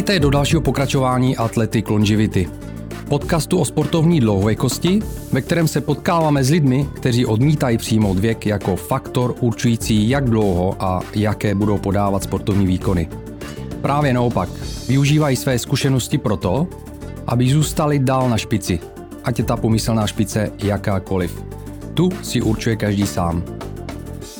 Vítejte do dalšího pokračování Athletic Longevity. Podcastu o sportovní dlouhověkosti, ve kterém se potkáváme s lidmi, kteří odmítají přijmout věk jako faktor určující, jak dlouho a jaké budou podávat sportovní výkony. Právě naopak, využívají své zkušenosti proto, aby zůstali dál na špici, ať je ta pomyslná špice jakákoliv. Tu si určuje každý sám.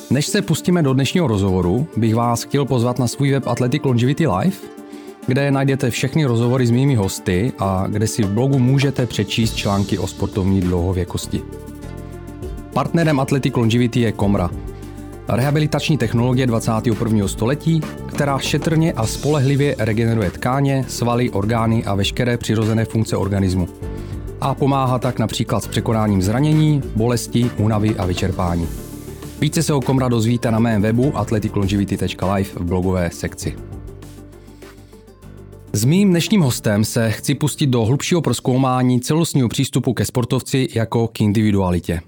Než se pustíme do dnešního rozhovoru, bych vás chtěl pozvat na svůj web Athletic Longevity Live, kde najdete všechny rozhovory s mými hosty a kde si v blogu můžete přečíst články o sportovní dlouhověkosti. Partnerem Athletic Longevity je Komra, rehabilitační technologie 21. století, která šetrně a spolehlivě regeneruje tkáně, svaly, orgány a veškeré přirozené funkce organismu. A pomáhá tak například s překonáním zranění, bolesti, únavy a vyčerpání. Více se o Komra dozvíte na mém webu athleticlongevity.live v blogové sekci. S mým dnešním hostem se chci pustit do hlubšího proskoumání celostního přístupu ke sportovci jako k individualitě.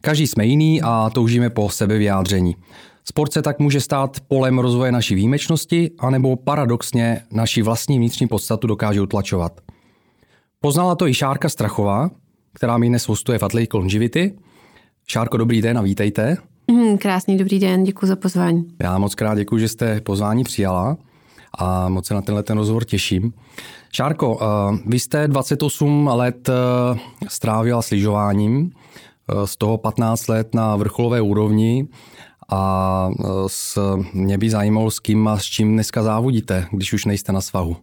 Každý jsme jiný a toužíme po sebevyjádření. Sport se tak může stát polem rozvoje naší výjimečnosti, anebo paradoxně naši vlastní vnitřní podstatu dokáže utlačovat. Poznala to i Šárka Strachová, která mi dnes hostuje v Athletic Longevity. Šárko, dobrý den a vítejte. Mm, krásný dobrý den, děkuji za pozvání. Já moc krát děkuji, že jste pozvání přijala a moc se na tenhle ten rozhovor těším. Šárko, eh, vy jste 28 let eh, strávila s lyžováním, eh, z toho 15 let na vrcholové úrovni a s, mě by zajímalo, s kým a s čím dneska závodíte, když už nejste na svahu.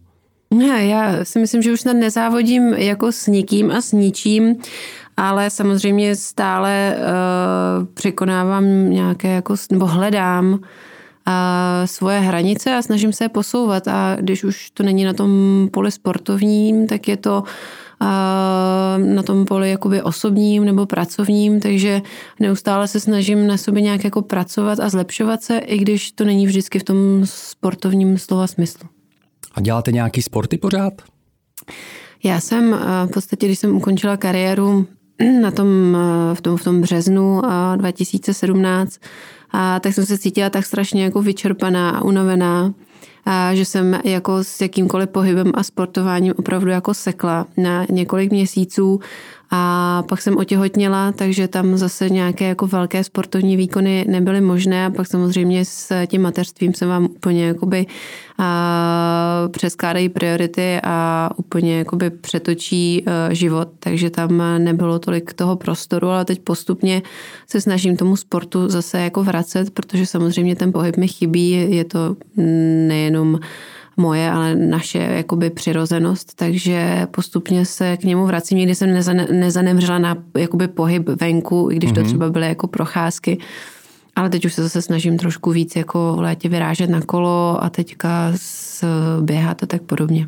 Ne, já si myslím, že už snad nezávodím jako s nikým a s ničím, ale samozřejmě stále uh, překonávám nějaké jako, nebo hledám uh, svoje hranice a snažím se je posouvat a když už to není na tom poli sportovním, tak je to na tom poli jakoby osobním nebo pracovním, takže neustále se snažím na sobě nějak jako pracovat a zlepšovat se, i když to není vždycky v tom sportovním slova smyslu. A děláte nějaký sporty pořád? Já jsem v podstatě, když jsem ukončila kariéru na tom, v, tom, v tom březnu 2017, a tak jsem se cítila tak strašně jako vyčerpaná a unavená, a že jsem jako s jakýmkoliv pohybem a sportováním opravdu jako sekla na několik měsíců a pak jsem otěhotněla, takže tam zase nějaké jako velké sportovní výkony nebyly možné. A pak samozřejmě s tím mateřstvím se vám úplně jakoby a přeskládají priority a úplně jakoby přetočí e, život, takže tam nebylo tolik toho prostoru, ale teď postupně se snažím tomu sportu zase jako vracet, protože samozřejmě ten pohyb mi chybí, je to nejenom moje, ale naše jakoby přirozenost, takže postupně se k němu vracím. Nikdy jsem nezanemřela na jakoby pohyb venku, i když mm-hmm. to mhm. třeba byly jako procházky. Ale teď už se zase snažím trošku víc jako v létě vyrážet na kolo a teďka běhat a tak podobně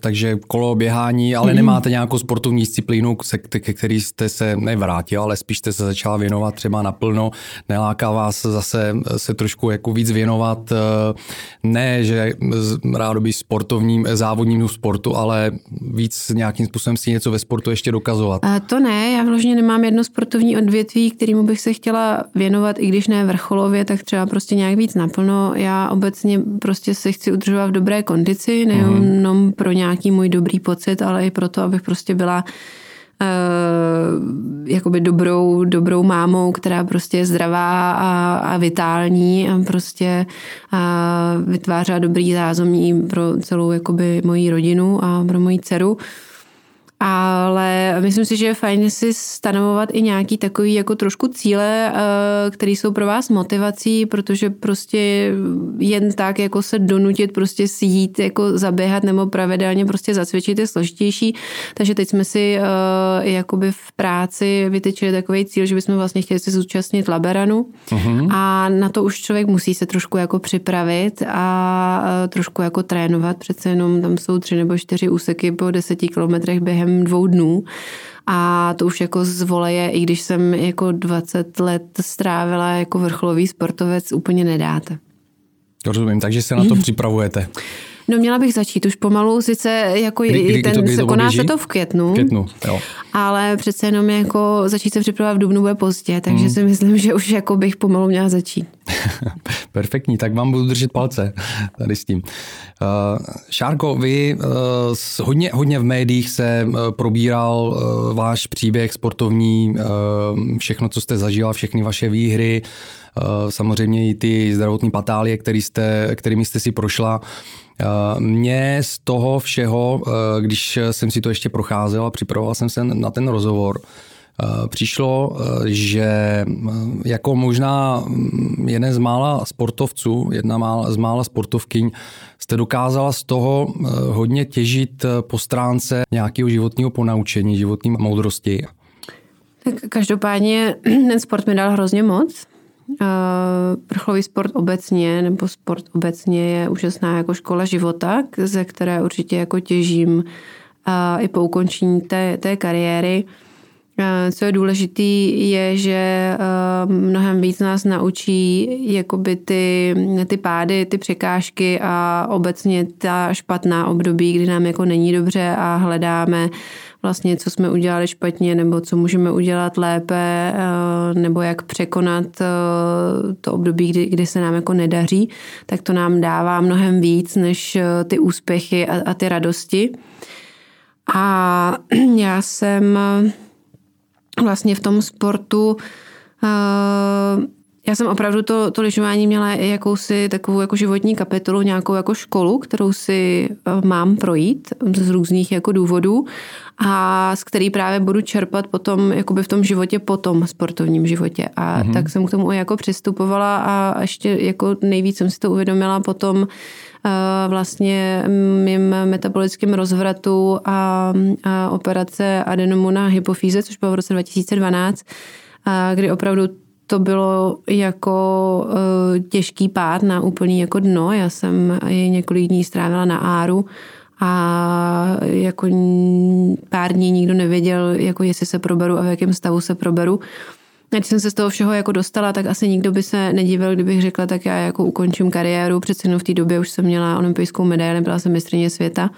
takže kolo běhání, ale mm. nemáte nějakou sportovní disciplínu, ke který jste se nevrátil, ale spíš jste se začala věnovat třeba naplno. Neláká vás zase se trošku jako víc věnovat, eh, ne, že rádoby sportovním, závodnímu sportu, ale víc nějakým způsobem si něco ve sportu ještě dokazovat. A to ne, já vložně nemám jedno sportovní odvětví, kterému bych se chtěla věnovat, i když ne vrcholově, tak třeba prostě nějak víc naplno. Já obecně prostě se chci udržovat v dobré kondici, nejenom mm. pro nějak nějaký můj dobrý pocit, ale i proto, abych prostě byla uh, jakoby dobrou, dobrou mámou, která prostě je zdravá a, a vitální a prostě uh, vytváří dobrý zázemí pro celou jakoby moji rodinu a pro moji dceru. Uh, ale myslím si, že je fajn si stanovovat i nějaký takový jako trošku cíle, eh, které jsou pro vás motivací, protože prostě jen tak jako se donutit prostě si jít jako zaběhat nebo pravidelně prostě zacvičit je složitější. Takže teď jsme si uh, jakoby v práci vytyčili takový cíl, že bychom vlastně chtěli se zúčastnit Laberanu uh-huh. a na to už člověk musí se trošku jako připravit a uh, trošku jako trénovat. Přece jenom tam jsou tři nebo čtyři úseky po deseti kilometrech během během dvou dnů. A to už jako z voleje, i když jsem jako 20 let strávila jako vrcholový sportovec, úplně nedáte. Rozumím, takže se na to připravujete. No měla bych začít už pomalu, sice jako kdy, kdy, ten, kdy to, koná se to v květnu, v květnu jo. ale přece jenom jako začít se připravovat v dubnu bude pozdě, takže hmm. si myslím, že už jako bych pomalu měla začít. Perfektní, tak vám budu držet palce tady s tím. Uh, Šárko, vy uh, hodně, hodně v médiích se uh, probíral uh, váš příběh sportovní, uh, všechno, co jste zažila, všechny vaše výhry, samozřejmě i ty zdravotní patálie, který jste, kterými jste si prošla. Mně z toho všeho, když jsem si to ještě procházel a připravoval jsem se na ten rozhovor, přišlo, že jako možná jeden z mála sportovců, jedna z mála sportovkyň, jste dokázala z toho hodně těžit po stránce nějakého životního ponaučení, životní moudrosti. Tak každopádně ten sport mi dal hrozně moc. Vrcholový sport obecně, nebo sport obecně je úžasná jako škola života, ze které určitě jako těžím i po ukončení té, té kariéry. Co je důležité, je, že mnohem víc nás naučí jakoby ty, ty pády, ty překážky a obecně ta špatná období, kdy nám jako není dobře a hledáme vlastně, co jsme udělali špatně, nebo co můžeme udělat lépe, nebo jak překonat to období, kdy, kdy se nám jako nedaří, tak to nám dává mnohem víc než ty úspěchy a, a ty radosti. A já jsem vlastně v tom sportu já jsem opravdu to, to lyžování měla jakousi takovou jako životní kapitolu, nějakou jako školu, kterou si uh, mám projít z různých jako důvodů a z který právě budu čerpat potom jakoby v tom životě, po tom sportovním životě. A mm-hmm. tak jsem k tomu jako přistupovala a ještě jako nejvíc jsem si to uvědomila potom vlastně mým metabolickým rozvratu a, a operace adenomu na hypofýze, což bylo v roce 2012, a kdy opravdu to bylo jako uh, těžký pád na úplný jako dno. Já jsem je několik dní strávila na áru a jako pár dní nikdo nevěděl, jako jestli se proberu a v jakém stavu se proberu. Když jsem se z toho všeho jako dostala, tak asi nikdo by se nedivil, kdybych řekla, tak já jako ukončím kariéru. Přece jenom v té době už jsem měla olympijskou medaili, byla jsem mistrně světa.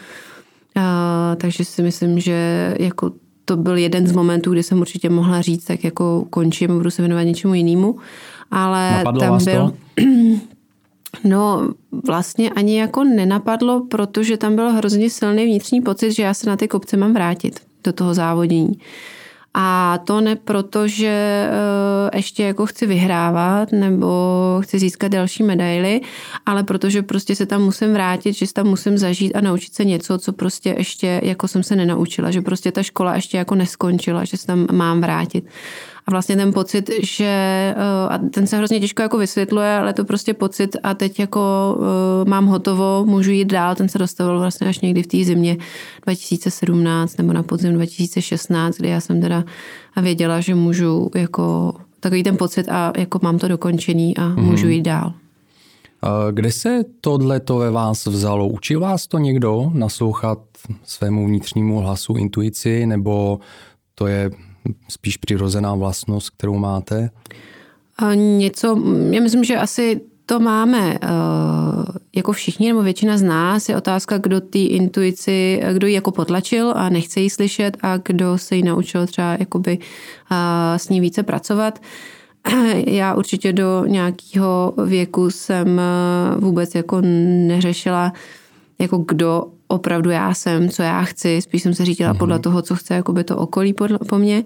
A, takže si myslím, že jako to byl jeden z momentů, kdy jsem určitě mohla říct, tak jako končím, budu se věnovat něčemu jinému. Ale Napadlo tam vás byl... To? No, vlastně ani jako nenapadlo, protože tam byl hrozně silný vnitřní pocit, že já se na ty kopce mám vrátit do toho závodění. A to ne proto, že eh, ještě jako chci vyhrávat nebo chci získat další medaily, ale protože prostě se tam musím vrátit, že se tam musím zažít a naučit se něco, co prostě ještě jako jsem se nenaučila, že prostě ta škola ještě jako neskončila, že se tam mám vrátit. Vlastně ten pocit, že eh, a ten se hrozně těžko jako vysvětluje, ale to prostě pocit a teď jako eh, mám hotovo, můžu jít dál, ten se dostavil vlastně až někdy v té zimě 2017 nebo na podzim 2016, kdy já jsem teda věděla, že můžu jako takový ten pocit a jako mám to dokončený a mm-hmm. můžu jít dál. Kde se tohle to ve vás vzalo? Učil vás to někdo naslouchat svému vnitřnímu hlasu, intuici, nebo to je spíš přirozená vlastnost, kterou máte? A něco, já myslím, že asi to máme uh, jako všichni, nebo většina z nás, je otázka, kdo ty intuici, kdo ji jako potlačil a nechce ji slyšet a kdo se ji naučil třeba jakoby uh, s ní více pracovat. Já určitě do nějakého věku jsem vůbec jako neřešila, jako kdo opravdu já jsem, co já chci, spíš jsem se řídila mm-hmm. podle toho, co chce jakoby to okolí podle, po mně.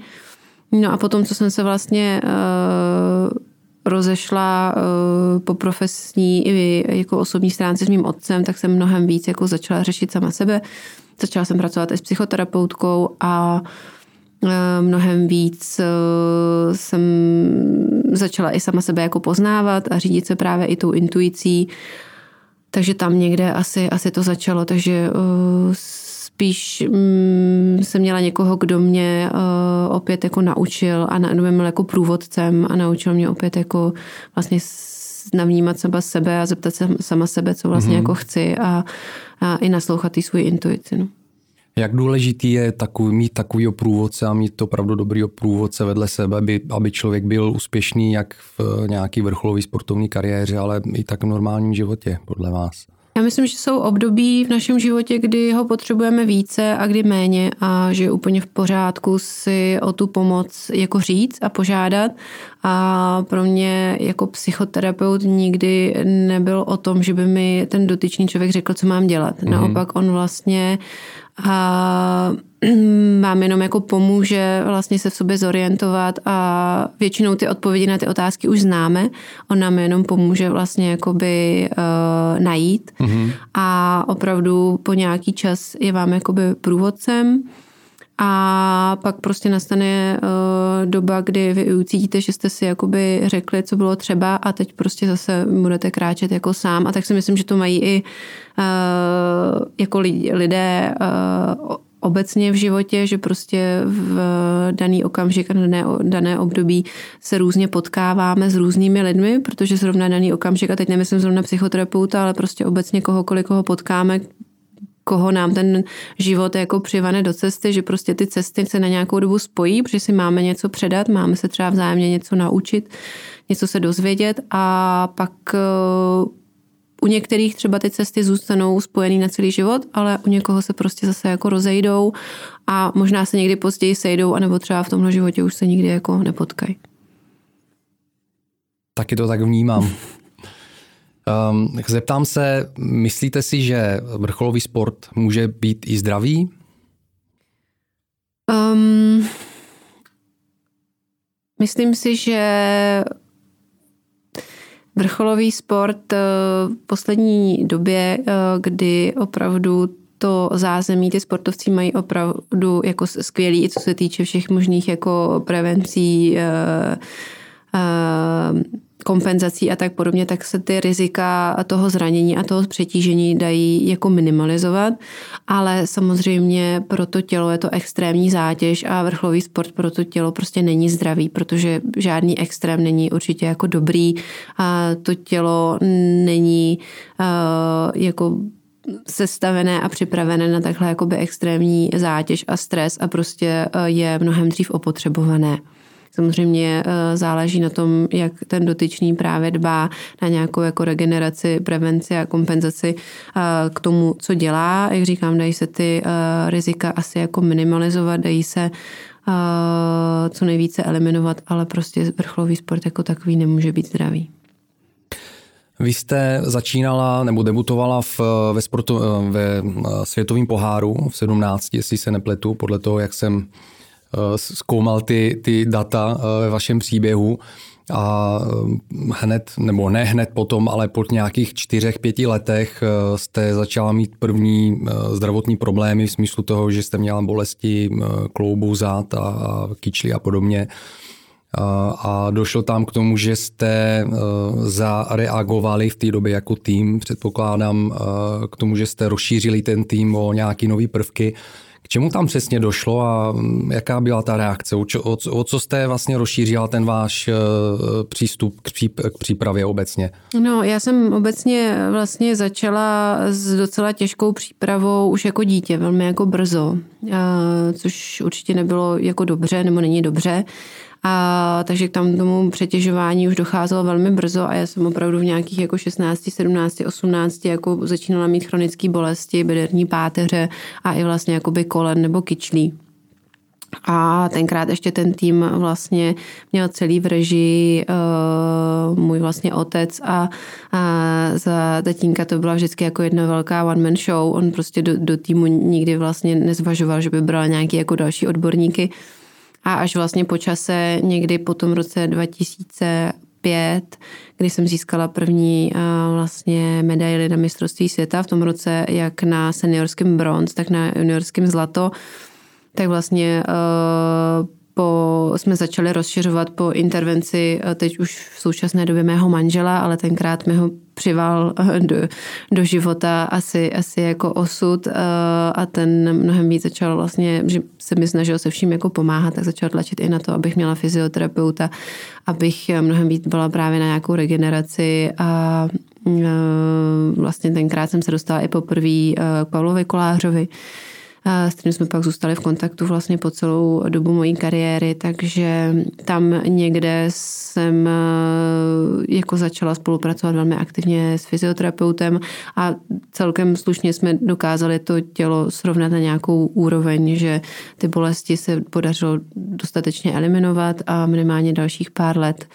No a potom, co jsem se vlastně uh, rozešla uh, po profesní i jako osobní stránce s mým otcem, tak jsem mnohem víc jako začala řešit sama sebe. Začala jsem pracovat i s psychoterapeutkou a uh, mnohem víc uh, jsem začala i sama sebe jako poznávat a řídit se právě i tou intuicí. Uh, takže tam někde asi, asi to začalo, takže uh, spíš um, jsem měla někoho, kdo mě uh, opět jako naučil a na, byl jako průvodcem a naučil mě opět jako vlastně navnímat sama sebe a zeptat se sama sebe, co vlastně mm-hmm. jako chci a, a i naslouchat ty svůj intuici. No. Jak důležitý je takový, mít takovýho průvodce a mít opravdu dobrýho průvodce vedle sebe, aby, aby člověk byl úspěšný jak v nějaký vrcholový sportovní kariéře, ale i tak v normálním životě, podle vás? Já myslím, že jsou období v našem životě, kdy ho potřebujeme více a kdy méně a že je úplně v pořádku si o tu pomoc jako říct a požádat. A pro mě jako psychoterapeut nikdy nebyl o tom, že by mi ten dotyčný člověk řekl, co mám dělat. Mm-hmm. Naopak on vlastně a vám jenom jako pomůže vlastně se v sobě zorientovat a většinou ty odpovědi na ty otázky už známe. On nám jenom pomůže vlastně jakoby uh, najít mm-hmm. a opravdu po nějaký čas je vám jakoby průvodcem a pak prostě nastane uh, doba, kdy vy ucítíte, že jste si jakoby řekli, co bylo třeba a teď prostě zase budete kráčet jako sám. A tak si myslím, že to mají i uh, jako lidé uh, obecně v životě, že prostě v daný okamžik a dané, dané období se různě potkáváme s různými lidmi, protože zrovna daný okamžik, a teď nemyslím zrovna psychoterapeuta, ale prostě obecně kohokoliv, koho potkáme, koho nám ten život jako přivane do cesty, že prostě ty cesty se na nějakou dobu spojí, protože si máme něco předat, máme se třeba vzájemně něco naučit, něco se dozvědět a pak eh, u některých třeba ty cesty zůstanou spojený na celý život, ale u někoho se prostě zase jako rozejdou a možná se někdy později sejdou, anebo třeba v tomhle životě už se nikdy jako nepotkají. Taky to tak vnímám. Um, zeptám se, myslíte si, že vrcholový sport může být i zdravý? Um, myslím si, že vrcholový sport eh, v poslední době, eh, kdy opravdu to zázemí ty sportovci mají opravdu jako skvělý, co se týče všech možných jako prevencí, uh, uh, kompenzací a tak podobně, tak se ty rizika toho zranění a toho přetížení dají jako minimalizovat, ale samozřejmě pro to tělo je to extrémní zátěž a vrcholový sport pro to tělo prostě není zdravý, protože žádný extrém není určitě jako dobrý a to tělo není uh, jako sestavené a připravené na takhle jakoby extrémní zátěž a stres a prostě je mnohem dřív opotřebované. Samozřejmě eh, záleží na tom, jak ten dotyčný právě dbá na nějakou jako regeneraci, prevenci a kompenzaci eh, k tomu, co dělá. Jak říkám, dají se ty eh, rizika asi jako minimalizovat, dají se co nejvíce eliminovat, ale prostě vrcholový sport jako takový nemůže být zdravý. Vy jste začínala nebo debutovala v, ve, sportu, ve světovém poháru v 17, jestli se nepletu, podle toho, jak jsem zkoumal ty, ty data eh, ve vašem příběhu a eh, hned, nebo ne hned potom, ale po nějakých čtyřech, pěti letech jste začala mít první zdravotní problémy v smyslu toho, že jste měla bolesti kloubů, zad a kyčly a podobně. A došlo tam k tomu, že jste zareagovali v té době jako tým, předpokládám, k tomu, že jste rozšířili ten tým o nějaké nové prvky. K čemu tam přesně došlo a mm, jaká byla ta reakce? O, co jste vlastně rozšířila ten váš uh, přístup k, k přípravě obecně? No, já jsem obecně vlastně začala s docela těžkou přípravou už jako dítě, velmi jako brzo, uh, což určitě nebylo jako dobře, nebo není dobře. A takže k tam tomu přetěžování už docházelo velmi brzo a já jsem opravdu v nějakých jako 16, 17, 18 jako začínala mít chronické bolesti, bederní páteře a i vlastně jakoby kolen nebo kyčlí. A tenkrát ještě ten tým vlastně měl celý v režii uh, můj vlastně otec a, a za tatínka to byla vždycky jako jedna velká one man show. On prostě do, do týmu nikdy vlastně nezvažoval, že by bral nějaký jako další odborníky. A až vlastně po čase, někdy po tom roce 2005, kdy jsem získala první vlastně medaili na mistrovství světa v tom roce, jak na seniorském bronz, tak na juniorském zlato, tak vlastně po, jsme začali rozšiřovat po intervenci teď už v současné době mého manžela, ale tenkrát mi ho přival eh, do, do života asi, asi jako osud eh, a ten mnohem víc začal vlastně, že se mi snažil se vším jako pomáhat, tak začal tlačit i na to, abych měla fyzioterapeuta, abych mnohem víc byla právě na nějakou regeneraci a eh, vlastně tenkrát jsem se dostala i poprvé k Pavlovi Kolářovi, s kterým jsme pak zůstali v kontaktu vlastně po celou dobu mojí kariéry, takže tam někde jsem jako začala spolupracovat velmi aktivně s fyzioterapeutem a celkem slušně jsme dokázali to tělo srovnat na nějakou úroveň, že ty bolesti se podařilo dostatečně eliminovat a minimálně dalších pár let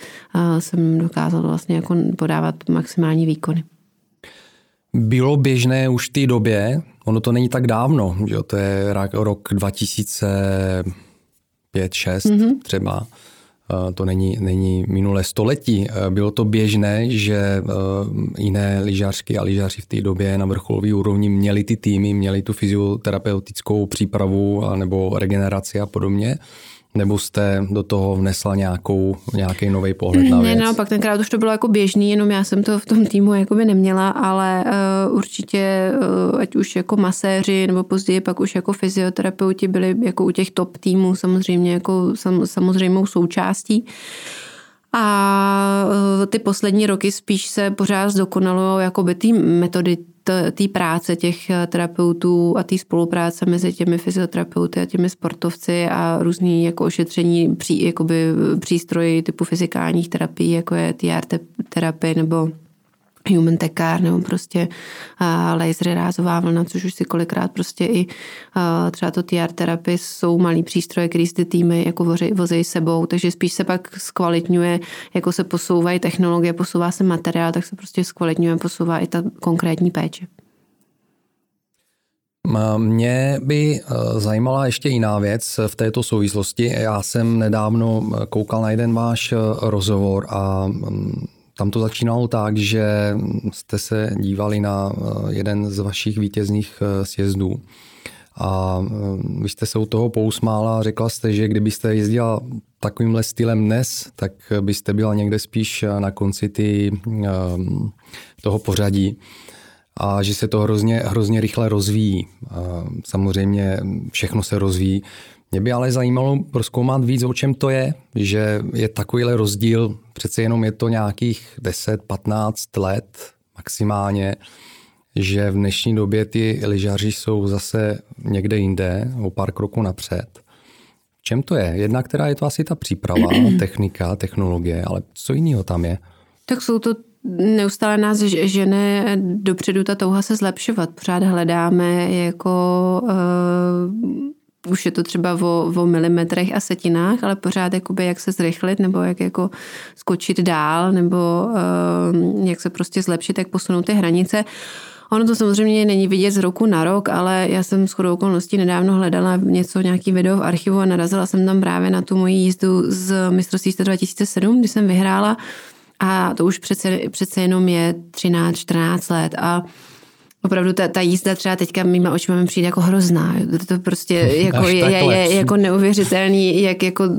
jsem dokázala vlastně jako podávat maximální výkony. Bylo běžné už v té době, ono to není tak dávno, že to je rok 2005-6 mm-hmm. třeba, to není, není minulé století. Bylo to běžné, že jiné lyžařky a lyžaři v té době na vrcholové úrovni měli ty týmy, měli tu fyzioterapeutickou přípravu nebo regeneraci a podobně. Nebo jste do toho vnesla nějakou, nějaký nový pohled na věc? Ne, naopak tenkrát už to bylo jako běžný, jenom já jsem to v tom týmu jakoby neměla, ale uh, určitě uh, ať už jako maséři nebo později pak už jako fyzioterapeuti byli jako u těch top týmů samozřejmě jako sam, samozřejmou součástí. A uh, ty poslední roky spíš se pořád zdokonalují jakoby ty metody té práce těch eh, terapeutů a té spolupráce mezi těmi fyzioterapeuty a těmi sportovci a různý jako ošetření pří, jakoby přístroji typu fyzikálních terapií, jako je TR terapie nebo human tekár nebo prostě lasery rázová vlna, což už si kolikrát prostě i třeba to TR terapie jsou malý přístroje, který ty týmy jako vozejí sebou, takže spíš se pak zkvalitňuje, jako se posouvají technologie, posouvá se materiál, tak se prostě zkvalitňuje, posouvá i ta konkrétní péče. Mě by e, zajímala ještě jiná věc v této souvislosti. Já jsem nedávno koukal na jeden váš e, rozhovor a tam to začínalo tak, že jste se dívali na eh, jeden z vašich vítězných eh, sjezdů a eh, vy jste se u toho pousmála a řekla jste, že kdybyste jezdila takovýmhle stylem dnes, tak byste byla někde spíš na konci ty, toho pořadí a že se to hrozně, hrozně rychle rozvíjí. Samozřejmě všechno se rozvíjí. Mě by ale zajímalo proskoumat víc, o čem to je, že je takovýhle rozdíl, přece jenom je to nějakých 10-15 let maximálně, že v dnešní době ty lyžaři jsou zase někde jinde, o pár kroků napřed. V čem to je? Jedna, která je to asi ta příprava, technika, technologie, ale co jiného tam je? Tak jsou to neustále nás žene dopředu ta touha se zlepšovat. Pořád hledáme jako uh, už je to třeba o, o milimetrech a setinách, ale pořád jakoby jak se zrychlit nebo jak jako skočit dál nebo uh, jak se prostě zlepšit, jak posunout ty hranice. Ono to samozřejmě není vidět z roku na rok, ale já jsem s chodou okolností nedávno hledala něco, nějaký video v archivu a narazila jsem tam právě na tu moji jízdu z mistrovství 2007, kdy jsem vyhrála a to už přece, přece jenom je 13-14 let a opravdu ta, ta jízda třeba teďka mýma očima mi přijde jako hrozná. To, to prostě jako je, je, je, jako neuvěřitelný, jak jako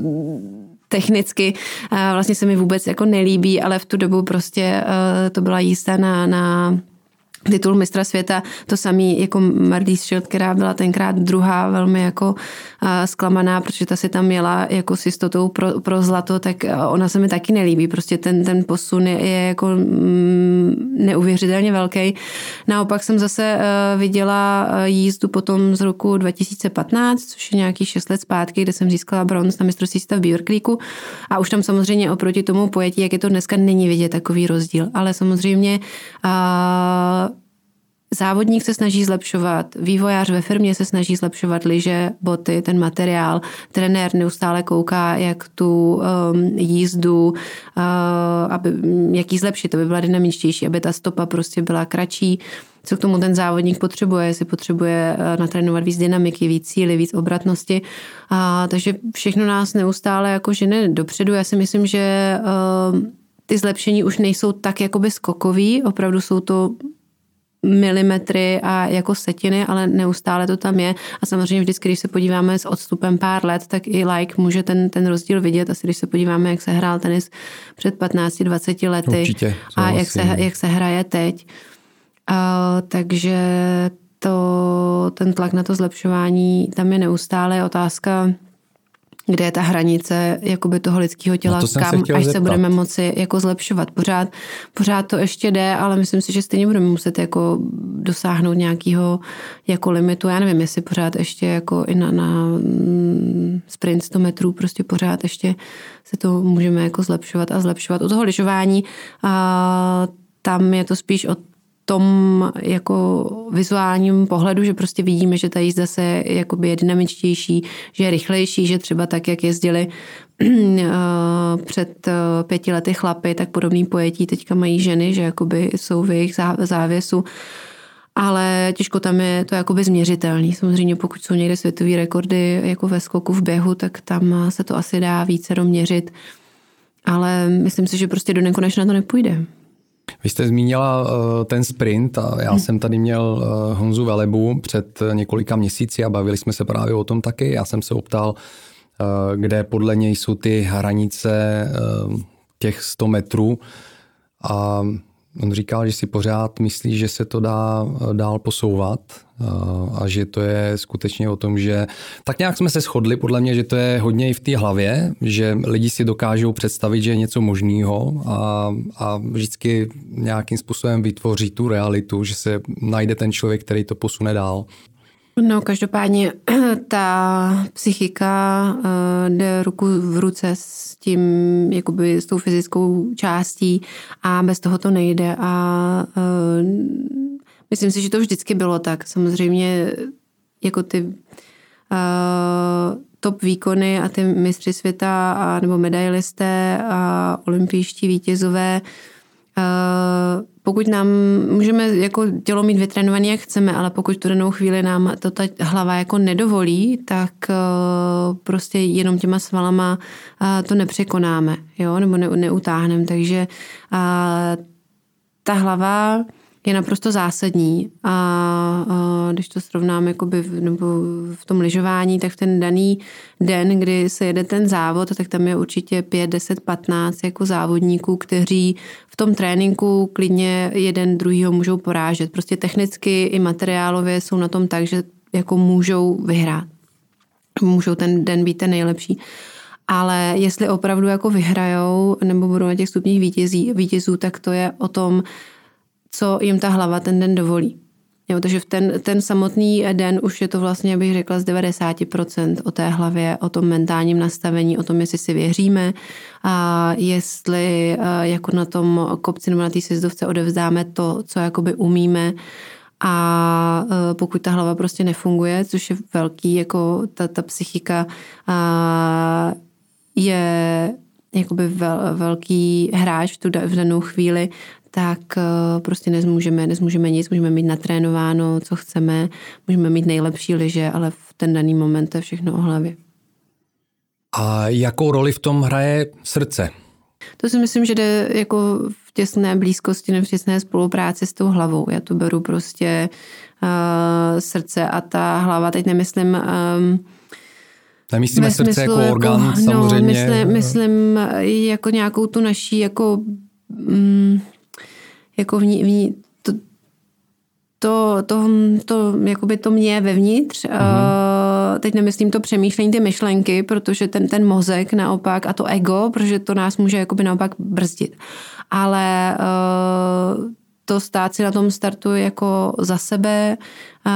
technicky vlastně se mi vůbec jako nelíbí, ale v tu dobu prostě to byla jízda na, na titul mistra světa, to samý jako Mardy Schild, která byla tenkrát druhá velmi jako zklamaná, protože ta si tam měla jako s jistotou pro, pro zlato, tak ona se mi taky nelíbí. Prostě ten, ten posun je, je jako mm, neuvěřitelně velký. Naopak jsem zase uh, viděla jízdu potom z roku 2015, což je nějaký 6 let zpátky, kde jsem získala bronz na mistrovství světa v Creeku a už tam samozřejmě oproti tomu pojetí, jak je to dneska, není vidět takový rozdíl. Ale samozřejmě závodník se snaží zlepšovat, vývojář ve firmě se snaží zlepšovat liže, boty, ten materiál, trenér neustále kouká, jak tu um, jízdu, uh, aby, jak ji zlepšit, aby byla dynamičtější, aby ta stopa prostě byla kratší, co k tomu ten závodník potřebuje, jestli potřebuje uh, natrénovat víc dynamiky, víc síly, víc obratnosti. A, takže všechno nás neustále jako žene dopředu. Já si myslím, že uh, ty zlepšení už nejsou tak jakoby skokový, opravdu jsou to milimetry a jako setiny, ale neustále to tam je. A samozřejmě vždycky, když se podíváme s odstupem pár let, tak i like může ten, ten rozdíl vidět. Asi když se podíváme, jak se hrál tenis před 15-20 lety Určitě, a jak se, jak se hraje teď. A, takže to, ten tlak na to zlepšování tam je neustále otázka, kde je ta hranice jakoby toho lidského těla, no to kam se až zeptat. se budeme moci jako zlepšovat. Pořád, pořád to ještě jde, ale myslím si, že stejně budeme muset jako dosáhnout nějakého jako limitu. Já nevím, jestli pořád ještě jako i na, na mm, sprint 100 metrů prostě pořád ještě se to můžeme jako zlepšovat a zlepšovat. U toho lyžování a tam je to spíš o tom jako vizuálním pohledu, že prostě vidíme, že ta jízda se jakoby je dynamičtější, že je rychlejší, že třeba tak, jak jezdili před pěti lety chlapy, tak podobný pojetí teďka mají ženy, že jakoby jsou v jejich závěsu ale těžko tam je to jakoby změřitelný. Samozřejmě pokud jsou někde světové rekordy jako ve skoku v běhu, tak tam se to asi dá více doměřit, ale myslím si, že prostě do nekonečna to nepůjde. Vy jste zmínila uh, ten sprint a já hmm. jsem tady měl uh, Honzu Velebu před několika měsíci a bavili jsme se právě o tom taky. Já jsem se optal, kde podle něj jsou ty hranice těch 100 metrů a On říkal, že si pořád myslí, že se to dá dál posouvat a že to je skutečně o tom, že tak nějak jsme se shodli, podle mě, že to je hodně i v té hlavě, že lidi si dokážou představit, že je něco možného a, a vždycky nějakým způsobem vytvoří tu realitu, že se najde ten člověk, který to posune dál. No, každopádně ta psychika uh, jde ruku v ruce s tím, jakoby s tou fyzickou částí a bez toho to nejde a uh, myslím si, že to vždycky bylo tak. Samozřejmě jako ty uh, top výkony a ty mistři světa a, nebo medailisté a olympijští vítězové uh, pokud nám můžeme jako tělo mít vytrénované, jak chceme, ale pokud tu danou chvíli nám to ta hlava jako nedovolí, tak uh, prostě jenom těma svalama uh, to nepřekonáme, jo, nebo ne, neutáhneme. Takže uh, ta hlava je naprosto zásadní a, a když to srovnám jakoby v, nebo v tom lyžování, tak v ten daný den, kdy se jede ten závod, tak tam je určitě 5, 10, 15 jako závodníků, kteří v tom tréninku klidně jeden druhýho můžou porážet. Prostě technicky i materiálově jsou na tom tak, že jako můžou vyhrát. Můžou ten den být ten nejlepší. Ale jestli opravdu jako vyhrajou nebo budou na těch stupních vítězí, vítězů, tak to je o tom, co jim ta hlava ten den dovolí. Jo, takže v ten, ten samotný den už je to vlastně, bych řekla, z 90% o té hlavě, o tom mentálním nastavení, o tom, jestli si věříme a jestli jako na tom kopci nebo na té sjezdovce odevzdáme to, co jakoby umíme a pokud ta hlava prostě nefunguje, což je velký, jako ta, ta psychika je jakoby vel, velký hráč v tu v danou chvíli, tak eh, prostě nezmůžeme, nezmůžeme nic, můžeme mít natrénováno, co chceme, můžeme mít nejlepší liže, ale v ten daný moment to je všechno o hlavě. A jakou roli v tom hraje srdce? To si myslím, že jde jako v těsné blízkosti nebo v těsné spolupráci s tou hlavou. Já tu beru prostě uh, srdce a ta hlava, teď nemyslím um, Nemyslíme srdce jako orgán, jako, samozřejmě. No, myslím, myslím jako nějakou tu naší jako um, jako v ní, v ní to, to, to, to, jakoby to mě vevnitř. Uh-huh. Uh, teď nemyslím to přemýšlení, ty myšlenky, protože ten, ten mozek naopak a to ego, protože to nás může jakoby naopak brzdit. Ale uh, to stát si na tom startu jako za sebe, uh,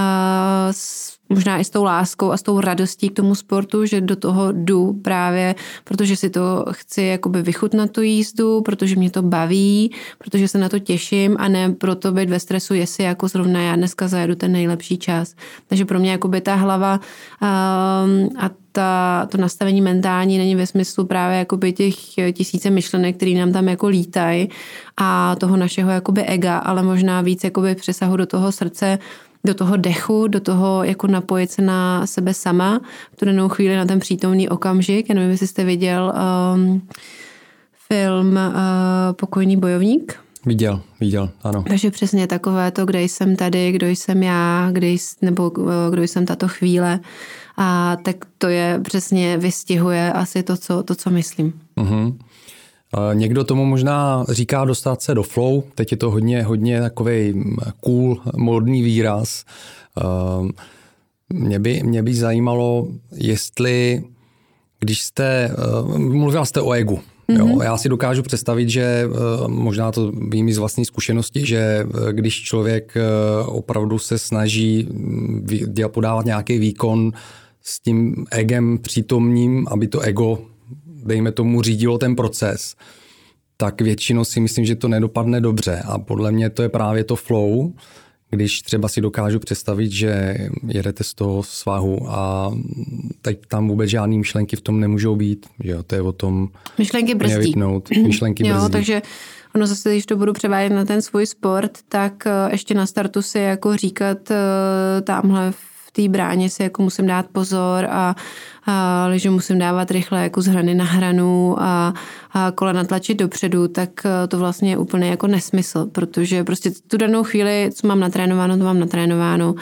s možná i s tou láskou a s tou radostí k tomu sportu, že do toho jdu právě, protože si to chci jakoby vychutnat tu jízdu, protože mě to baví, protože se na to těším a ne proto být ve stresu, jestli jako zrovna já dneska zajedu ten nejlepší čas. Takže pro mě jakoby ta hlava um, a ta, to nastavení mentální není ve smyslu právě jakoby těch tisíce myšlenek, které nám tam jako lítají a toho našeho jakoby ega, ale možná víc jakoby přesahu do toho srdce, do toho dechu, do toho jako napojit se na sebe sama v tu danou chvíli na ten přítomný okamžik. Já nevím, jestli jste viděl um, film uh, Pokojný bojovník. Viděl, viděl, ano. Takže přesně takové to, kde jsem tady, kdo jsem já, kde, nebo uh, kdo jsem tato chvíle. A tak to je přesně vystihuje asi to, co, to, co myslím. Uh-huh. Někdo tomu možná říká dostat se do flow, teď je to hodně, hodně takový cool, modný výraz. Ehm, mě by, mě by zajímalo, jestli když jste, uh, mluvila jste o egu, Mm-hmm. Jo, mhm. já si dokážu představit, že možná to vím z vlastní zkušenosti, že když člověk opravdu se snaží mm, podávat nějaký výkon s tím egem přítomním, aby to ego, dejme tomu, řídilo ten proces, tak většinou si myslím, že to nedopadne dobře. A podle mě to je právě to flow, když třeba si dokážu představit, že jedete z toho svahu a teď tam vůbec žádný myšlenky v tom nemůžou být, že jo, to je o tom myšlenky brzdí. Vypnout. Myšlenky jo, brzdí. takže ono zase, když to budu převádět na ten svůj sport, tak eh, ještě na startu si jako říkat eh, tamhle v té bráně si jako musím dát pozor a, a že musím dávat rychle jako z hrany na hranu a, a kolena tlačit dopředu, tak e, to vlastně je úplně jako nesmysl, protože prostě tu danou chvíli, co mám natrénováno, to mám natrénováno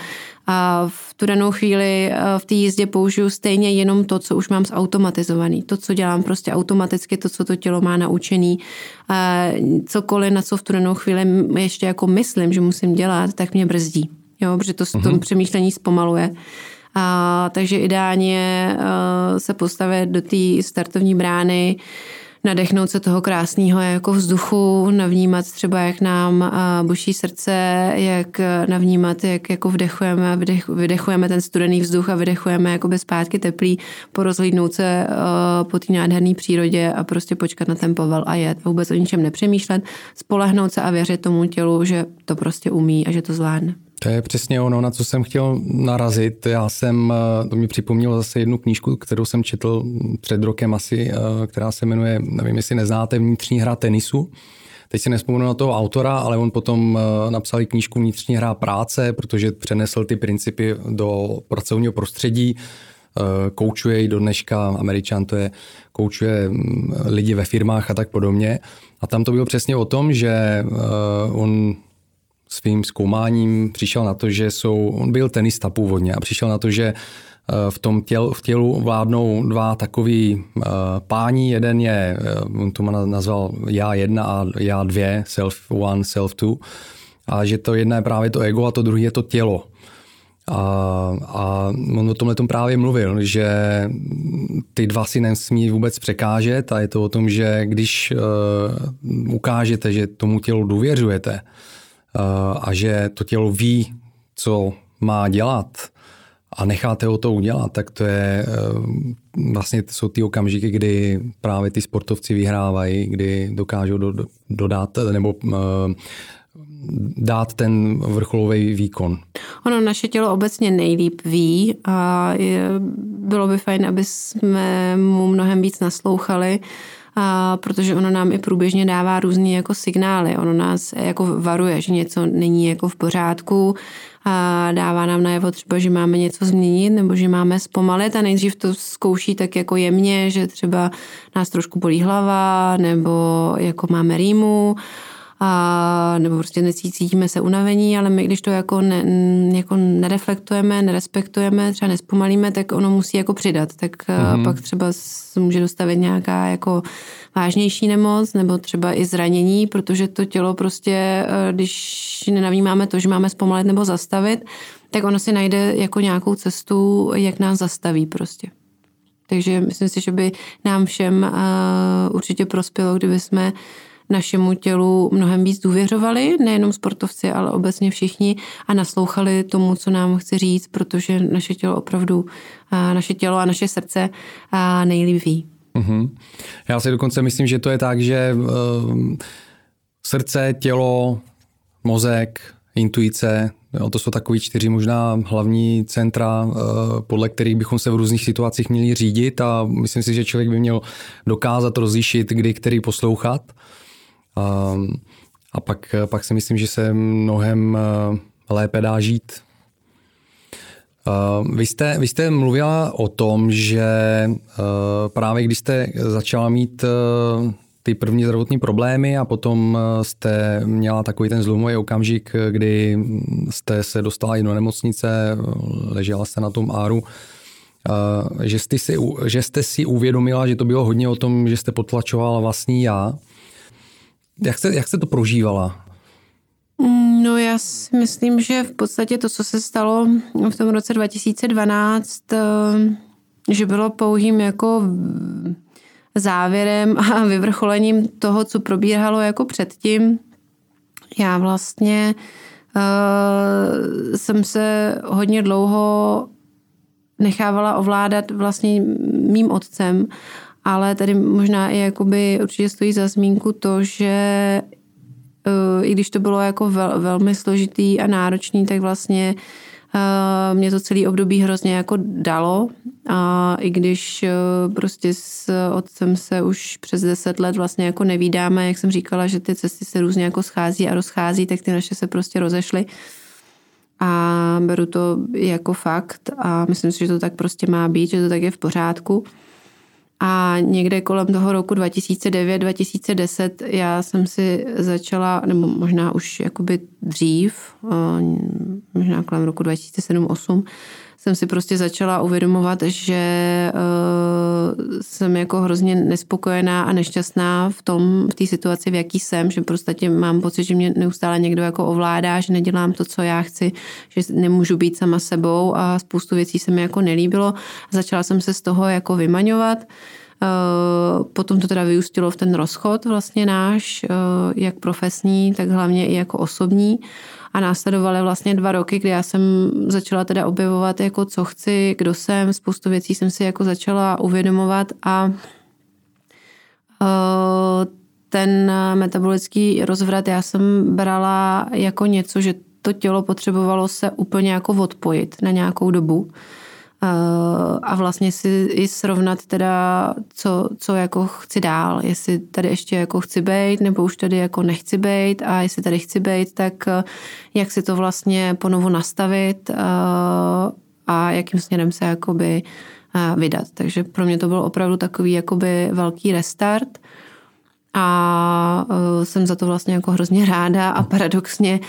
a v tu danou chvíli e, v té jízdě použiju stejně jenom to, co už mám zautomatizovaný. To, co dělám prostě automaticky, to, co to tělo má naučený. A cokoliv, na co v tu danou chvíli ještě jako myslím, že musím dělat, tak mě brzdí jo, protože to, mm-hmm. to přemýšlení zpomaluje. A, takže ideálně uh, se postavit do té startovní brány, nadechnout se toho krásného jako vzduchu, navnímat třeba, jak nám uh, buší srdce, jak navnímat, jak jako vdechujeme a vydech, vydechujeme ten studený vzduch a vydechujeme jako zpátky teplý, porozhlídnout se uh, po té nádherné přírodě a prostě počkat na ten povel a jet. Vůbec o ničem nepřemýšlet, spolehnout se a věřit tomu tělu, že to prostě umí a že to zvládne. To je přesně ono, na co jsem chtěl narazit. Já jsem, eh, to mi připomnělo zase jednu knížku, kterou jsem četl před rokem asi, eh, která se jmenuje, nevím, jestli neznáte, Vnitřní hra tenisu. Teď si nespomenu na toho autora, ale on potom eh, napsal i knížku Vnitřní hra práce, protože přenesl ty principy do pracovního prostředí. Koučuje i do dneška, američan to je, koučuje mm, lidi ve firmách a tak podobně. A tam to bylo přesně o tom, že on svým zkoumáním přišel na to, že jsou, on byl tenista původně a přišel na to, že eh, v tom těl, v tělu vládnou dva takový uh, páni. Jeden je, uh, on to nazval já jedna a já dvě, self one, self two. A že to jedna je právě to ego a to druhé je to tělo. A, a on o tomhle tom právě mluvil, že ty dva si nesmí vůbec překážet a je to o tom, že když uh, ukážete, že tomu tělu důvěřujete, a že to tělo ví, co má dělat a necháte ho to udělat, tak to je eh, vlastně jsou ty okamžiky, kdy právě ty sportovci vyhrávají, kdy dokážou do, do, dodat nebo uh, dát ten vrcholový výkon. Ono naše tělo obecně nejlíp ví a je, bylo by fajn, aby jsme mu mnohem víc naslouchali a protože ono nám i průběžně dává různé jako signály. Ono nás jako varuje, že něco není jako v pořádku a dává nám najevo třeba, že máme něco změnit nebo že máme zpomalit a nejdřív to zkouší tak jako jemně, že třeba nás trošku bolí hlava nebo jako máme rýmu a, nebo prostě necítíme se unavení, ale my když to jako, ne, jako nereflektujeme, nerespektujeme, třeba nespomalíme, tak ono musí jako přidat. Tak mm-hmm. pak třeba může dostavit nějaká jako vážnější nemoc nebo třeba i zranění, protože to tělo prostě, e, když nenavnímáme to, že máme zpomalit nebo zastavit, tak ono si najde jako nějakou cestu, jak nás zastaví prostě. Takže myslím si, že by nám všem uh, určitě prospělo, kdyby jsme našemu tělu mnohem víc důvěřovali, nejenom sportovci, ale obecně všichni a naslouchali tomu, co nám chce říct, protože naše tělo opravdu, naše tělo a naše srdce nejlíp ví. Mm-hmm. Já si dokonce myslím, že to je tak, že uh, srdce, tělo, mozek, intuice, jo, to jsou takový čtyři možná hlavní centra, uh, podle kterých bychom se v různých situacích měli řídit a myslím si, že člověk by měl dokázat rozlišit, kdy který poslouchat. A, a pak, pak si myslím, že se mnohem eh, lépe dá žít. Vy jste, vy jste mluvila o tom, že eh, právě když jste začala mít eh, ty první zdravotní problémy a potom jste měla takový ten zlomový okamžik, kdy jste se dostala i do nemocnice, ležela jste na tom áru, že jste, si, že jste si uvědomila, že to bylo hodně o tom, že jste potlačovala vlastní já. Jak jste, jak jste to prožívala? No já si myslím, že v podstatě to, co se stalo v tom roce 2012, eh, že bylo pouhým jako závěrem a vyvrcholením toho, co probíhalo jako předtím. Já vlastně uh, jsem se hodně dlouho nechávala ovládat vlastně mým otcem, ale tady možná i jakoby určitě stojí za zmínku to, že uh, i když to bylo jako vel, velmi složitý a náročný, tak vlastně uh, mě to celý období hrozně jako dalo a i když uh, prostě s otcem se už přes deset let vlastně jako nevídáme, jak jsem říkala, že ty cesty se různě jako schází a rozchází, tak ty naše se prostě rozešly a beru to jako fakt a myslím si, že to tak prostě má být, že to tak je v pořádku. A někde kolem toho roku 2009-2010 já jsem si začala, nebo možná už jakoby dřív, možná kolem roku 2007-2008, jsem si prostě začala uvědomovat, že uh, jsem jako hrozně nespokojená a nešťastná v tom, v té situaci, v jaký jsem, že prostě mám pocit, že mě neustále někdo jako ovládá, že nedělám to, co já chci, že nemůžu být sama sebou a spoustu věcí se mi jako nelíbilo. Začala jsem se z toho jako vymaňovat. Uh, potom to teda vyústilo v ten rozchod vlastně náš, uh, jak profesní, tak hlavně i jako osobní a následovaly vlastně dva roky, kdy já jsem začala teda objevovat, jako co chci, kdo jsem, spoustu věcí jsem si jako začala uvědomovat a uh, ten metabolický rozvrat já jsem brala jako něco, že to tělo potřebovalo se úplně jako odpojit na nějakou dobu a vlastně si i srovnat teda, co, co jako chci dál, jestli tady ještě jako chci být, nebo už tady jako nechci být a jestli tady chci být, tak eh, jak si to vlastně ponovu nastavit a, eh, a jakým směrem se jakoby eh, vydat. Takže pro mě to byl opravdu takový jakoby velký restart a jsem za to vlastně jako hrozně ráda a paradoxně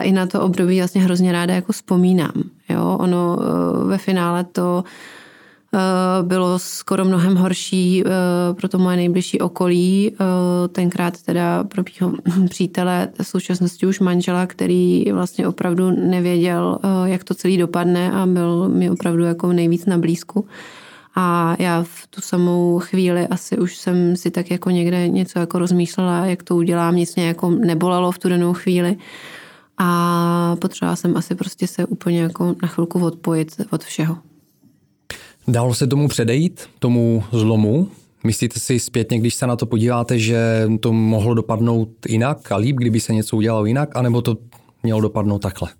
i na to období vlastně hrozně ráda jako vzpomínám. Jo, ono ve finále to bylo skoro mnohem horší pro to moje nejbližší okolí. Tenkrát teda pro mého přítele, v současnosti už manžela, který vlastně opravdu nevěděl, jak to celý dopadne a byl mi opravdu jako nejvíc na blízku. A já v tu samou chvíli asi už jsem si tak jako někde něco jako rozmýšlela, jak to udělám, nic mě jako nebolelo v tu danou chvíli. A potřebovala jsem asi prostě se úplně jako na chvilku odpojit od všeho. Dalo se tomu předejít, tomu zlomu? Myslíte si zpětně, když se na to podíváte, že to mohlo dopadnout jinak a líp, kdyby se něco udělalo jinak, anebo to mělo dopadnout takhle?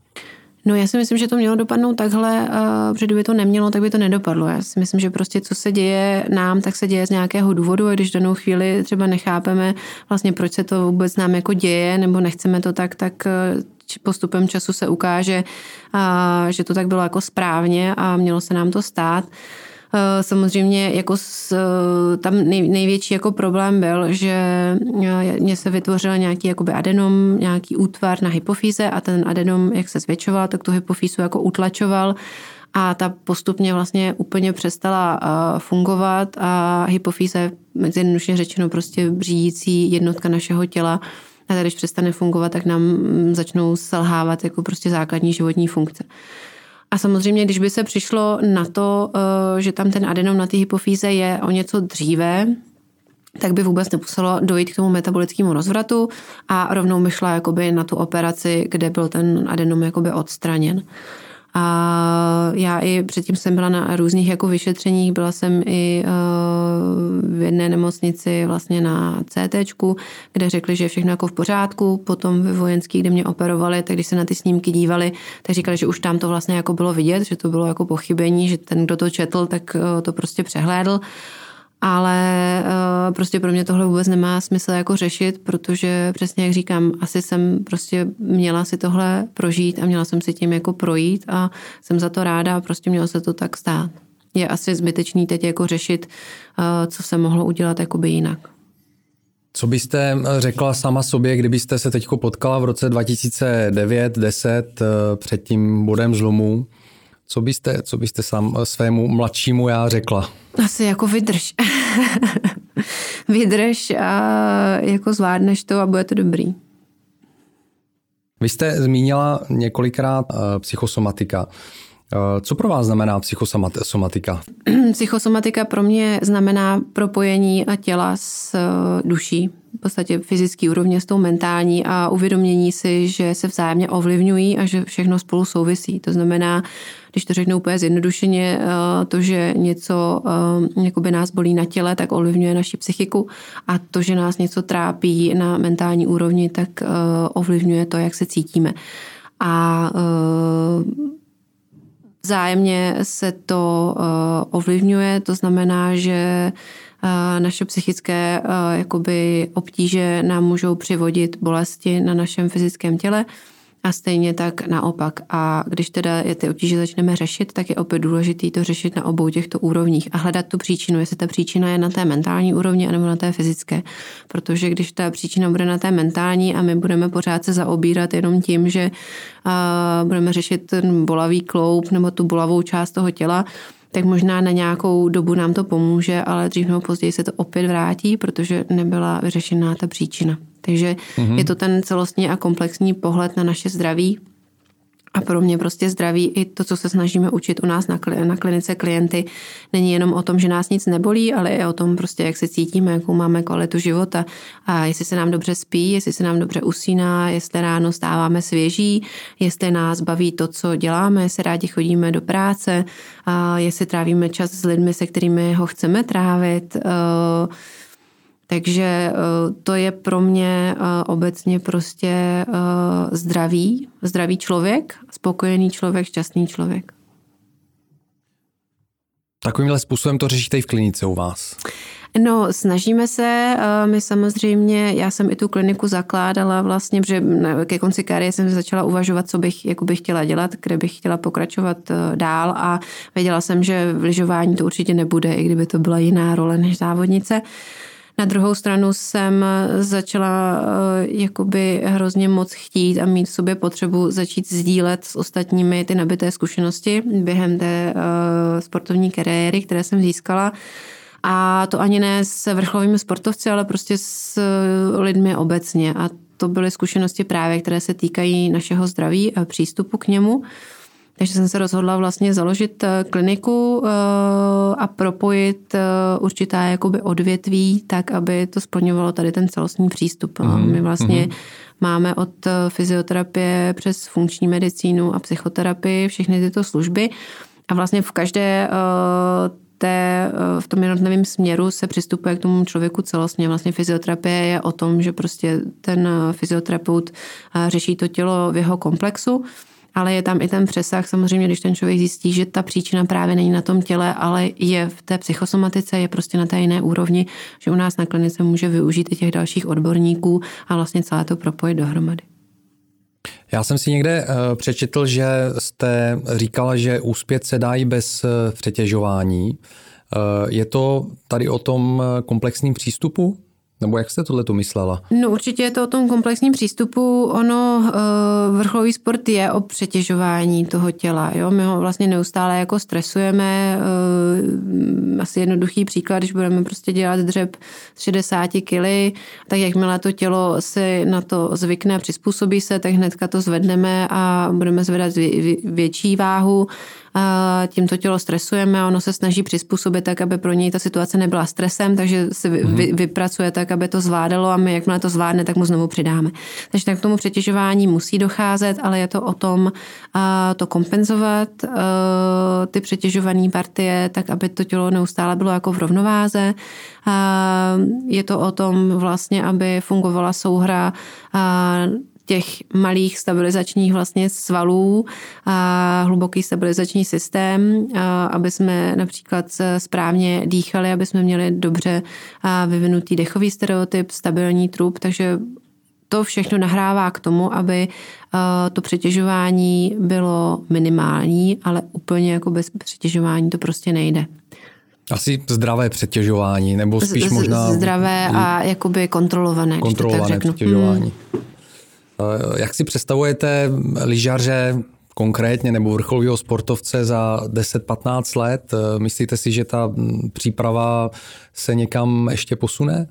No já si myslím, že to mělo dopadnout takhle, uh, protože kdyby to nemělo, tak by to nedopadlo. Já si myslím, že prostě co se děje nám, tak se děje z nějakého důvodu a když danou chvíli třeba nechápeme vlastně, proč se to vůbec nám jako děje, nebo nechceme to tak, tak uh, postupem času se ukáže, uh, že to tak bylo jako správně a mělo se nám to stát. Eh, samozřejmě jako s, eh, tam nej, největší jako problém byl, že eh, mě se vytvořil nějaký jakoby adenom, nějaký útvar na hypofýze a ten adenom, jak se zvětšoval, tak tu hypofýzu jako utlačoval a ta postupně vlastně úplně přestala fungovat a hypofýze, jednoduše řečeno prostě břídící jednotka našeho těla, a když přestane fungovat, tak nám mm, začnou selhávat jako prostě základní životní funkce. A samozřejmě, když by se přišlo na to, eh, že tam ten adenom na té hypofýze je o něco dříve, tak by vůbec nemuselo dojít k tomu metabolickému rozvratu a rovnou by šla jakoby na tu operaci, kde byl ten adenom jakoby odstraněn. A já i předtím jsem byla na různých jako vyšetřeních, byla jsem i eh, v jedné nemocnici vlastně na CT, kde řekli, že je všechno jako v pořádku. Potom ve vojenský, kde mě operovali, tak když se na ty snímky dívali, tak říkali, že už tam to vlastně jako bylo vidět, že to bylo jako pochybení, že ten, kdo to četl, tak eh, to prostě přehlédl ale uh, prostě pro mě tohle vůbec nemá smysl jako řešit, protože přesně jak říkám, asi jsem prostě měla si tohle prožít a měla jsem si tím jako projít a jsem za to ráda a prostě mělo se to tak stát. Je asi zbytečný teď jako řešit, uh, co se mohlo udělat jakoby jinak. Co byste eh, řekla sama sobě, kdybyste se teď potkala v roce 2009-10 před tím bodem zlomu? Co byste, co byste sám svému mladšímu já řekla? Asi jako vydrž. vydrž a jako zvládneš to a bude to dobrý. Vy jste zmínila několikrát uh, psychosomatika. Co pro vás znamená psychosomatika? Psychosomatika pro mě znamená propojení těla s duší, v podstatě fyzický úrovně s tou mentální a uvědomění si, že se vzájemně ovlivňují a že všechno spolu souvisí. To znamená, když to řeknu úplně zjednodušeně, eh, to, že něco eh, jakoby nás bolí na těle, tak ovlivňuje naši psychiku a to, že nás něco trápí na mentální úrovni, tak eh, ovlivňuje to, jak se cítíme. A vzájemně se to ovlivňuje, to znamená, že naše psychické jakoby obtíže nám můžou přivodit bolesti na našem fyzickém těle a stejně tak naopak. A když teda je ty obtíže začneme řešit, tak je opět důležité to řešit na obou těchto úrovních a hledat tu příčinu, jestli ta příčina je na té mentální úrovni anebo na té fyzické. Protože když ta příčina bude na té mentální a my budeme pořád se zaobírat jenom tím, že budeme řešit ten bolavý kloup nebo tu bolavou část toho těla, tak možná na nějakou dobu nám to pomůže, ale dřív nebo později se to opět vrátí, protože nebyla vyřešená ta příčina. Takže mm-hmm. je to ten celostní a komplexní pohled na naše zdraví. A pro mě prostě zdraví i to, co se snažíme učit u nás na, na klinice klienty, není jenom o tom, že nás nic nebolí, ale i o tom prostě, jak se cítíme, jakou máme kvalitu života a jestli se nám dobře spí, jestli se nám dobře usíná, jestli ráno stáváme svěží, jestli nás baví to, co děláme, jestli rádi chodíme do práce, a jestli trávíme čas s lidmi, se kterými ho chceme trávit, uh, takže eh, to je pro mě eh, obecně prostě eh, zdravý, zdravý člověk, spokojený člověk, šťastný člověk. Takovýmhle způsobem to řešíte i v klinice u vás? No, snažíme se. My samozřejmě, já jsem i tu kliniku zakládala vlastně, protože ke konci kariéry jsem začala uvažovat, co bych jako bych chtěla dělat, kde bych chtěla pokračovat dál a věděla jsem, že v lyžování to určitě nebude, i kdyby to byla jiná role než závodnice. Na druhou stranu jsem začala eh, jakoby hrozně moc chtít a mít v sobě potřebu začít sdílet s ostatními ty nabité zkušenosti během té eh, sportovní kariéry, které jsem získala. A to ani ne s vrcholovými sportovci, ale prostě s lidmi obecně. A to byly zkušenosti právě, které se týkají našeho zdraví a přístupu k němu. Takže jsem se rozhodla vlastně založit eh, kliniku eh, a propojit eh, určitá jakoby odvětví tak, aby to splňovalo tady ten celostní přístup. Mm-hmm. My vlastně mm-hmm. máme od fyzioterapie přes funkční medicínu a psychoterapii všechny tyto služby a vlastně v každé té, v tom jednotlivém směru se přistupuje k tomu člověku celostně. Vlastně fyzioterapie je o tom, že prostě ten fyzioterapeut řeší to tělo v jeho komplexu ale je tam i ten přesah. Samozřejmě, když ten člověk zjistí, že ta příčina právě není na tom těle, ale je v té psychosomatice, je prostě na té jiné úrovni, že u nás na klinice může využít i těch dalších odborníků a vlastně celé to propojit dohromady. Já jsem si někde eh, přečetl, že jste říkala, že úspět se dá i bez eh, přetěžování. Eh, je to tady o tom komplexním přístupu? Nebo jak jste tohle to myslela? No určitě je to o tom komplexním přístupu. Ono, eh, vrcholový sport je o přetěžování toho těla. Jo? My ho vlastně neustále jako stresujeme. Eh, asi jednoduchý příklad, když budeme prostě dělat dřeb z 60 kg, tak jakmile to tělo si na to zvykne, přizpůsobí se, tak hnedka to zvedneme a budeme zvedat větší váhu tím to tělo stresujeme a ono se snaží přizpůsobit tak, aby pro něj ta situace nebyla stresem, takže se vy, mm-hmm. vy, vypracuje tak, aby to zvládalo a my, jakmile to zvládne, tak mu znovu přidáme. Takže tak k tomu přetěžování musí docházet, ale je to o tom uh, to kompenzovat, uh, ty přetěžované partie, tak, aby to tělo neustále bylo jako v rovnováze. Uh, je to o tom vlastně, aby fungovala souhra uh, těch malých stabilizačních vlastně svalů a hluboký stabilizační systém, aby jsme například správně dýchali, aby jsme měli dobře vyvinutý dechový stereotyp, stabilní trup, takže to všechno nahrává k tomu, aby to přetěžování bylo minimální, ale úplně jako bez přetěžování to prostě nejde. Asi zdravé přetěžování, nebo spíš možná... Zdravé a jakoby kontrolované, kontrolované když to tak řeknu. přetěžování. Hmm. Eh, jak si představujete lyžaře konkrétně nebo vrcholového sportovce za 10-15 let? Eh, myslíte si, že ta mm, příprava se někam ještě posune?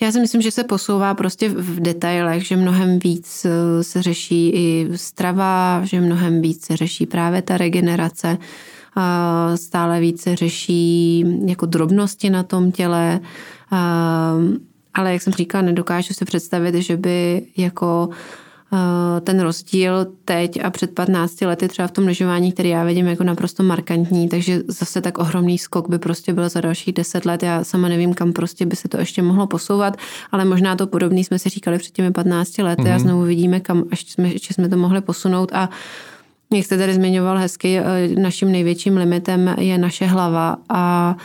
Já si myslím, že se posouvá prostě v detailech, že mnohem víc eh, se řeší i strava, že mnohem víc se řeší právě ta regenerace, stále více řeší jako drobnosti na tom těle, ale jak jsem říkala, nedokážu si představit, že by jako Eh, ten rozdíl teď a před 15 lety třeba v tom lyžování, který já vidím jako naprosto markantní, takže zase tak ohromný skok by prostě byl za dalších 10 let. Já sama nevím, kam prostě by se to ještě mohlo posouvat, ale možná to podobný jsme si říkali před těmi 15 lety mm-hmm. a mhm. znovu vidíme, kam až jsme, ještě jsme to mohli posunout a jak jste tady zmiňoval hezky, eh, naším největším limitem je naše hlava a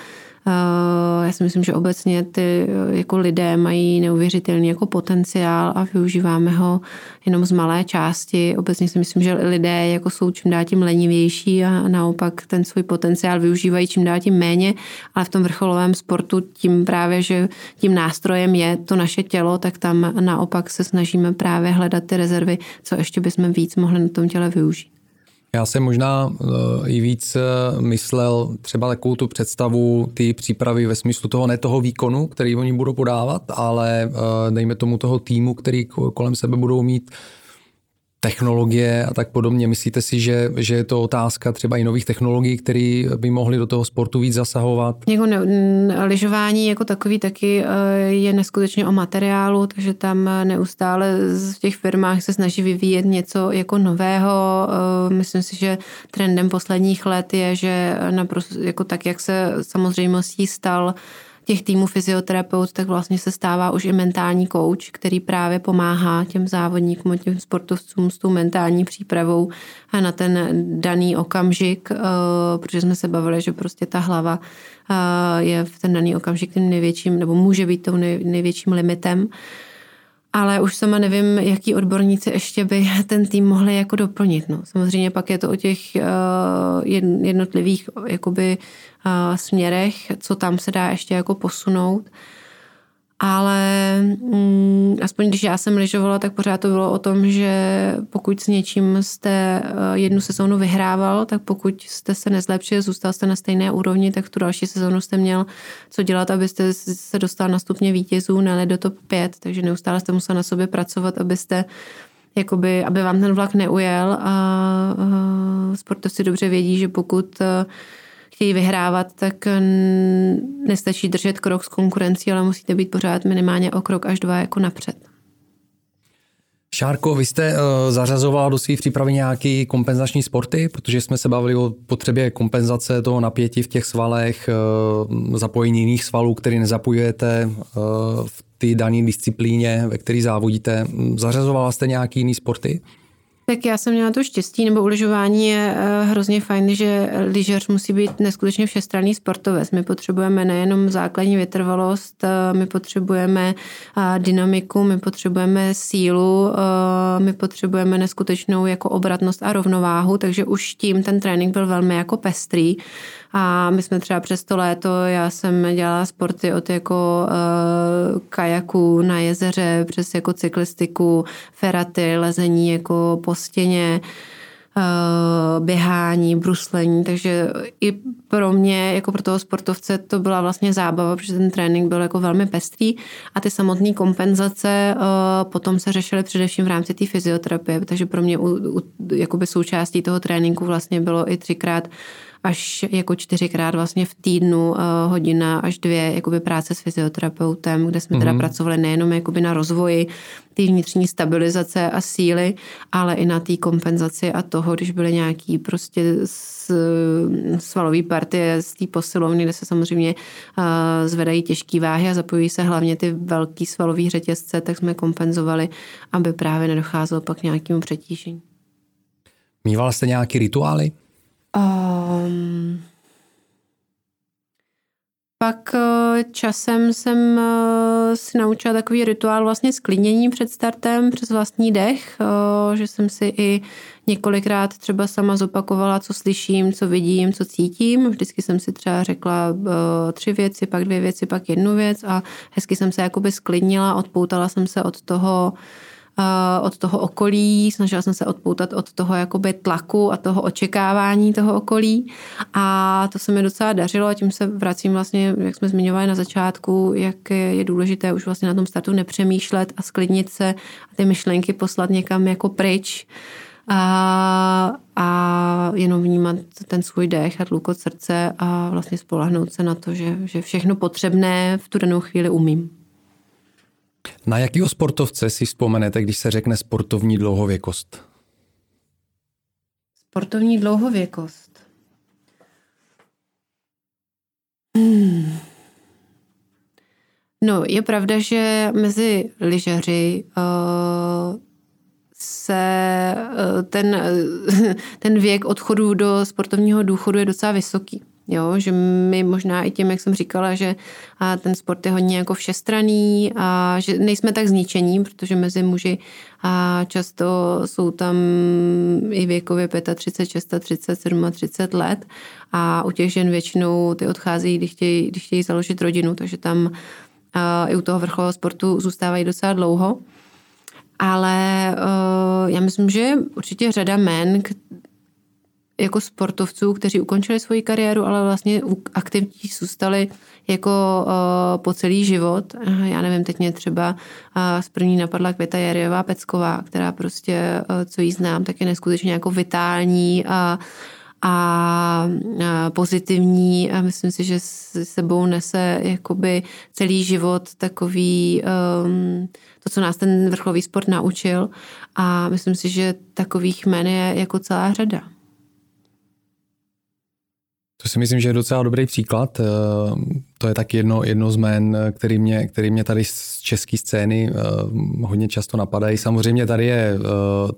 já si myslím, že obecně ty eh, jako lidé mají neuvěřitelný jako potenciál a využíváme ho jenom z malé části. Obecně si myslím, že lidé jako jsou čím dál tím lenivější a naopak ten svůj potenciál využívají čím dál tím méně, ale v tom vrcholovém sportu tím právě, že tím nástrojem je to naše tělo, tak tam naopak se snažíme právě hledat ty rezervy, co ještě bychom víc mohli na tom těle využít. Já jsem možná uh, i víc uh, myslel třeba takovou tu představu ty přípravy ve smyslu toho, ne toho výkonu, který oni budou podávat, ale uh, dejme tomu toho týmu, který kolem sebe budou mít technologie a tak podobně. Myslíte si, že, že je to otázka třeba i nových technologií, které by mohly do toho sportu víc zasahovat? Jako ne, lyžování jako takový taky eh, je neskutečně o materiálu, takže tam neustále v těch firmách se snaží vyvíjet něco jako nového. Eh, myslím si, že trendem posledních let je, že naprosto, jako tak, jak se samozřejmostí stal těch týmů fyzioterapeut, tak vlastně se stává už i mentální coach, který právě pomáhá těm závodníkům a těm sportovcům s tou mentální přípravou a na ten daný okamžik, eh, protože jsme se bavili, že prostě ta hlava eh, je v ten daný okamžik tím největším, nebo může být tou největším limitem ale už sama nevím, jaký odborníci ještě by ten tým mohli jako doplnit. No. Samozřejmě pak je to o těch uh, jednotlivých jakoby, uh, směrech, co tam se dá ještě jako posunout ale mm, aspoň když já jsem lyžovala, tak pořád to bylo o tom, že pokud s něčím jste eh, jednu sezónu vyhrával, tak pokud jste se nezlepšil, zůstal jste na stejné úrovni, tak tu další sezónu jste měl co dělat, abyste se dostal na stupně vítězů, ne do top 5, takže neustále jste musel na sobě pracovat, abyste jakoby, aby vám ten vlak neujel. A, a sportovci dobře vědí, že pokud uh, chtějí vyhrávat, tak nestačí držet krok s konkurencí, ale musíte být pořád minimálně o krok až dva jako napřed. Šárko, vy jste uh, zařazovala do svých přípravy nějaký kompenzační sporty, protože jsme se bavili o potřebě kompenzace toho napětí v těch svalech, uh, zapojení jiných svalů, který nezapojujete uh, v té dané disciplíně, ve které závodíte. Zařazovala jste nějaký jiný sporty? Tak já jsem měla to štěstí, nebo ulyžování je eh, hrozně fajn, že lyžař musí být neskutečně všestranný sportovec. My potřebujeme nejenom základní vytrvalost, eh, my potřebujeme eh, dynamiku, my potřebujeme sílu, my potřebujeme neskutečnou jako obratnost a rovnováhu, takže už tím ten trénink byl velmi jako pestrý. A my jsme třeba přes to léto, já jsem dělala sporty od jako uh, kajaku na jezeře, přes jako cyklistiku, feraty, lezení jako po stěně, uh, běhání, bruslení, takže i pro mě, jako pro toho sportovce, to byla vlastně zábava, protože ten trénink byl jako velmi pestrý a ty samotné kompenzace uh, potom se řešily především v rámci té fyzioterapie, takže pro mě u, u, jakoby součástí toho tréninku vlastně bylo i třikrát až jako čtyřikrát vlastně v týdnu uh, hodina až dvě jakoby práce s fyzioterapeutem, kde jsme mm-hmm. teda mhm. pracovali nejenom jakoby na rozvoji té vnitřní stabilizace a síly, ale i na té kompenzaci a toho, když byly nějaký prostě svalový partie z té posilovny, kde se samozřejmě uh, zvedají těžké váhy a zapojují se hlavně ty velký svalový řetězce, tak jsme kompenzovali, aby právě nedocházelo pak k nějakému přetížení. Mýval jste nějaký rituály? Um, pak eh, časem jsem eh, si naučila takový rituál vlastně sklínění před startem přes vlastní dech, eh, že jsem si i několikrát třeba sama zopakovala, co slyším, co vidím, co cítím. Vždycky jsem si třeba řekla tři věci, pak dvě věci, pak jednu věc a hezky jsem se jakoby sklidnila, odpoutala jsem se od toho od toho okolí, snažila jsem se odpoutat od toho jakoby tlaku a toho očekávání toho okolí a to se mi docela dařilo a tím se vracím vlastně, jak jsme zmiňovali na začátku, jak je důležité už vlastně na tom startu nepřemýšlet a sklidnit se a ty myšlenky poslat někam jako pryč a, a jenom vnímat ten svůj dech a tlukot srdce a vlastně spolehnout se na to, že, že všechno potřebné v tu danou chvíli umím. Na jakého sportovce si vzpomenete, když se řekne sportovní dlouhověkost? Sportovní dlouhověkost. Hmm. No, je pravda, že mezi lyžaři uh, se uh, ten, uh, ten věk odchodu do sportovního důchodu je docela vysoký. Jo, že my možná i tím, jak jsem říkala, že a ten sport je hodně jako všestraný a že nejsme tak zničení, protože mezi muži a často jsou tam i věkově 35, 36, 37 let a u těch žen většinou ty odcházejí, když chtějí, když chtějí založit rodinu, takže tam a i u toho vrcholového sportu zůstávají docela dlouho. Ale uh, já myslím, že určitě řada men, jako sportovců, kteří ukončili svoji kariéru, ale vlastně aktivní zůstali jako uh, po celý život. Já nevím, teď mě třeba uh, z první napadla Květa Jariová Pecková, která prostě, uh, co jí znám, tak je neskutečně jako vitální a a pozitivní a myslím si, že s sebou nese jakoby celý život takový um, to, co nás ten vrcholový sport naučil a myslím si, že takových jmen je jako celá řada. To si myslím, že je docela dobrý příklad. Eh, to je taky jedno, jedno z jmen, který mě, který mě tady z české scény eh, hodně často napadají. Samozřejmě tady je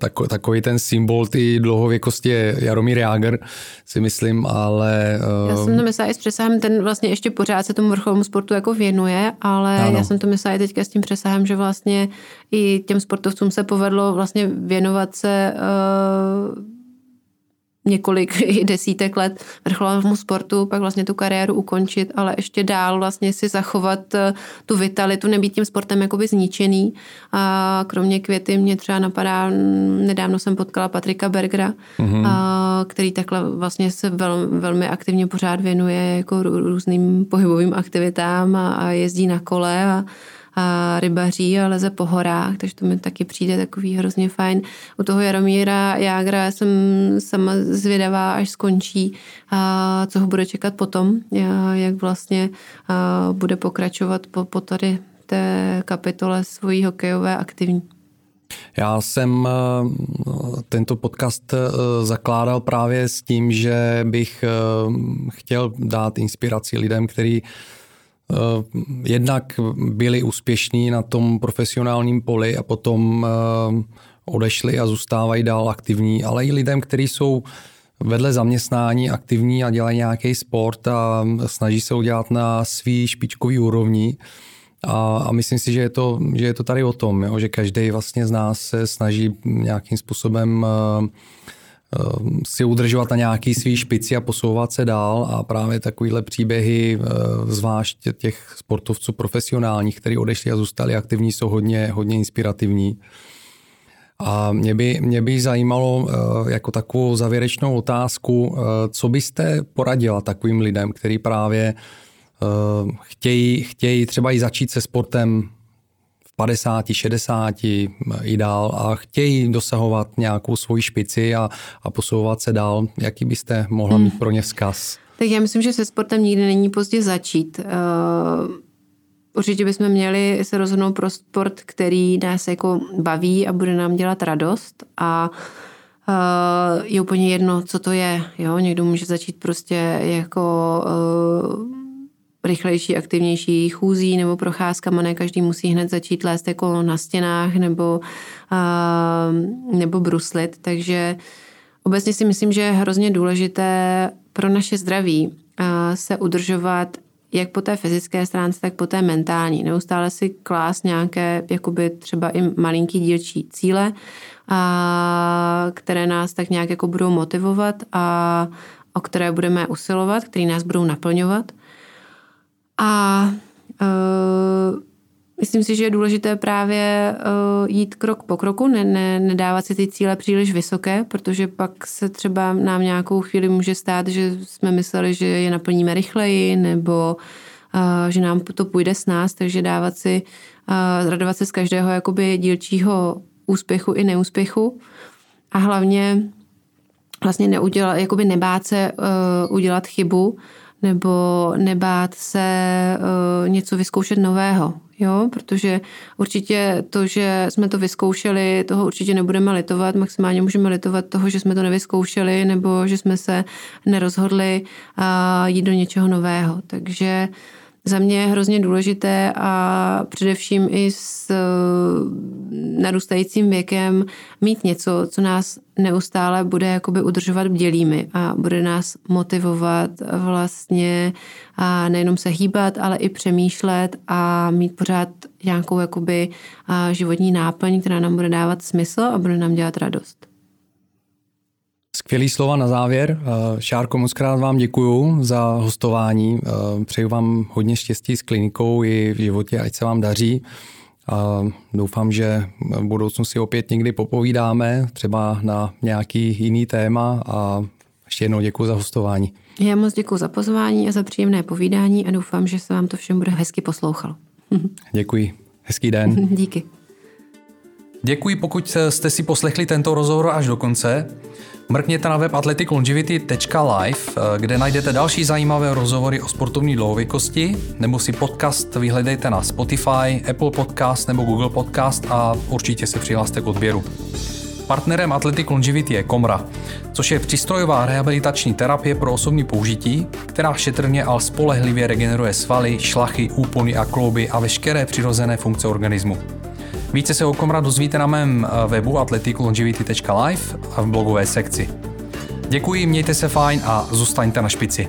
eh, takový ten symbol ty dlouhověkosti je Jaromír Jágr, si myslím, ale... Já jsem to myslela i s přesahem, ten vlastně ještě pořád se tomu vrcholovému sportu jako věnuje, ale ano. já jsem to myslela i teďka s tím přesahem, že vlastně i těm sportovcům se povedlo vlastně věnovat se několik desítek let vrcholovému sportu, pak vlastně tu kariéru ukončit, ale ještě dál vlastně si zachovat eh, tu vitalitu, nebýt tím sportem jakoby zničený. A kromě květy mě třeba napadá, nedávno jsem potkala Patrika Bergera, mm-hmm. a, který takhle vlastně se vel, velmi aktivně pořád věnuje jako různým pohybovým aktivitám a, a jezdí na kole a a rybaří a leze po horách, takže to mi taky přijde takový hrozně fajn. U toho Jaromíra Jágra jsem sama zvědavá, až skončí, a co ho bude čekat potom, jak vlastně bude pokračovat po, po tady té kapitole svojí hokejové aktivní. Já jsem tento podcast zakládal právě s tím, že bych chtěl dát inspiraci lidem, kteří Eh, jednak byli úspěšní na tom profesionálním poli a potom eh, odešli a zůstávají dál aktivní, ale i lidem, kteří jsou vedle zaměstnání aktivní a dělají nějaký sport a snaží se udělat na svý špičkový úrovni. A, a myslím si, že je to, že je to tady o tom, jo, že každý vlastně z nás se snaží nějakým způsobem uh, si udržovat na nějaký svý špici a posouvat se dál a právě takovýhle příběhy, ehm, zvlášť těch sportovců profesionálních, kteří odešli a zůstali aktivní, jsou hodně, hodně inspirativní. A mě by, mě by zajímalo ehm, jako takovou závěrečnou otázku, co byste poradila takovým lidem, kteří právě chtějí, chtějí třeba i začít se sportem 50, 60 i dál a chtějí dosahovat nějakou svoji špici a, a posouvat se dál. Jaký byste mohla mít hmm. pro ně vzkaz? Tak já myslím, že se sportem nikdy není pozdě začít. Uh, určitě bychom měli se rozhodnout pro sport, který nás jako baví a bude nám dělat radost a uh, je úplně jedno, co to je. Jo? Někdo může začít prostě jako uh, rychlejší, aktivnější chůzí nebo procházkama, ne každý musí hned začít lézt jako na stěnách nebo, uh, nebo bruslit, takže obecně si myslím, že je hrozně důležité pro naše zdraví uh, se udržovat jak po té fyzické stránce, tak po té mentální. Neustále si klás nějaké jakoby třeba i malinký dílčí cíle, a, které nás tak nějak jako budou motivovat a o které budeme usilovat, které nás budou naplňovat. A uh, myslím si, že je důležité právě uh, jít krok po kroku, ne, ne, nedávat si ty cíle příliš vysoké, protože pak se třeba nám nějakou chvíli může stát, že jsme mysleli, že je naplníme rychleji, nebo uh, že nám to půjde s nás, takže dávat si, uh, radovat se z každého jakoby dílčího úspěchu i neúspěchu. A hlavně vlastně neudělat, jakoby nebát se uh, udělat chybu, nebo nebát se uh, něco vyzkoušet nového, jo, protože určitě to, že jsme to vyzkoušeli, toho určitě nebudeme litovat, maximálně můžeme litovat toho, že jsme to nevyzkoušeli, nebo že jsme se nerozhodli uh, jít do něčeho nového, takže uh, za mě je hrozně důležité a především i s eh, narůstajícím věkem mít něco, co nás neustále bude jakoby udržovat bdělými a bude nás motivovat vlastně a nejenom se hýbat, ale i přemýšlet a mít pořád nějakou jakoby životní náplň, která nám bude dávat smysl a bude nám dělat radost. Skvělý slova na závěr. Eh, Šárko, moc krát vám děkuju za hostování. Eh, přeju vám hodně štěstí s klinikou i v životě, ať se vám daří. A doufám, že v budoucnu si opět někdy popovídáme, třeba na nějaký jiný téma a ještě jednou děkuji za hostování. Já moc děkuji za pozvání a za příjemné povídání a doufám, že se vám to všem bude hezky poslouchalo. Děkuji. Hezký den. Díky. Děkuji, pokud jste si poslechli tento rozhovor až do konce. Mrkněte na web athleticlongevity.live, eh, kde najdete další zajímavé rozhovory o sportovní dlouhověkosti, nebo si podcast vyhledejte na Spotify, Apple Podcast nebo Google Podcast a určitě se přihlaste k odběru. Partnerem Athletic Longevity je Komra, což je přístrojová rehabilitační terapie pro osobní použití, která šetrně a spolehlivě regeneruje svaly, šlachy, úpony a klouby a veškeré přirozené funkce organismu. Více se o Komra dozvíte na mém eh, webu athleticlongevity.live a v blogové sekci. Děkuji, mějte se fajn a zůstaňte na špici.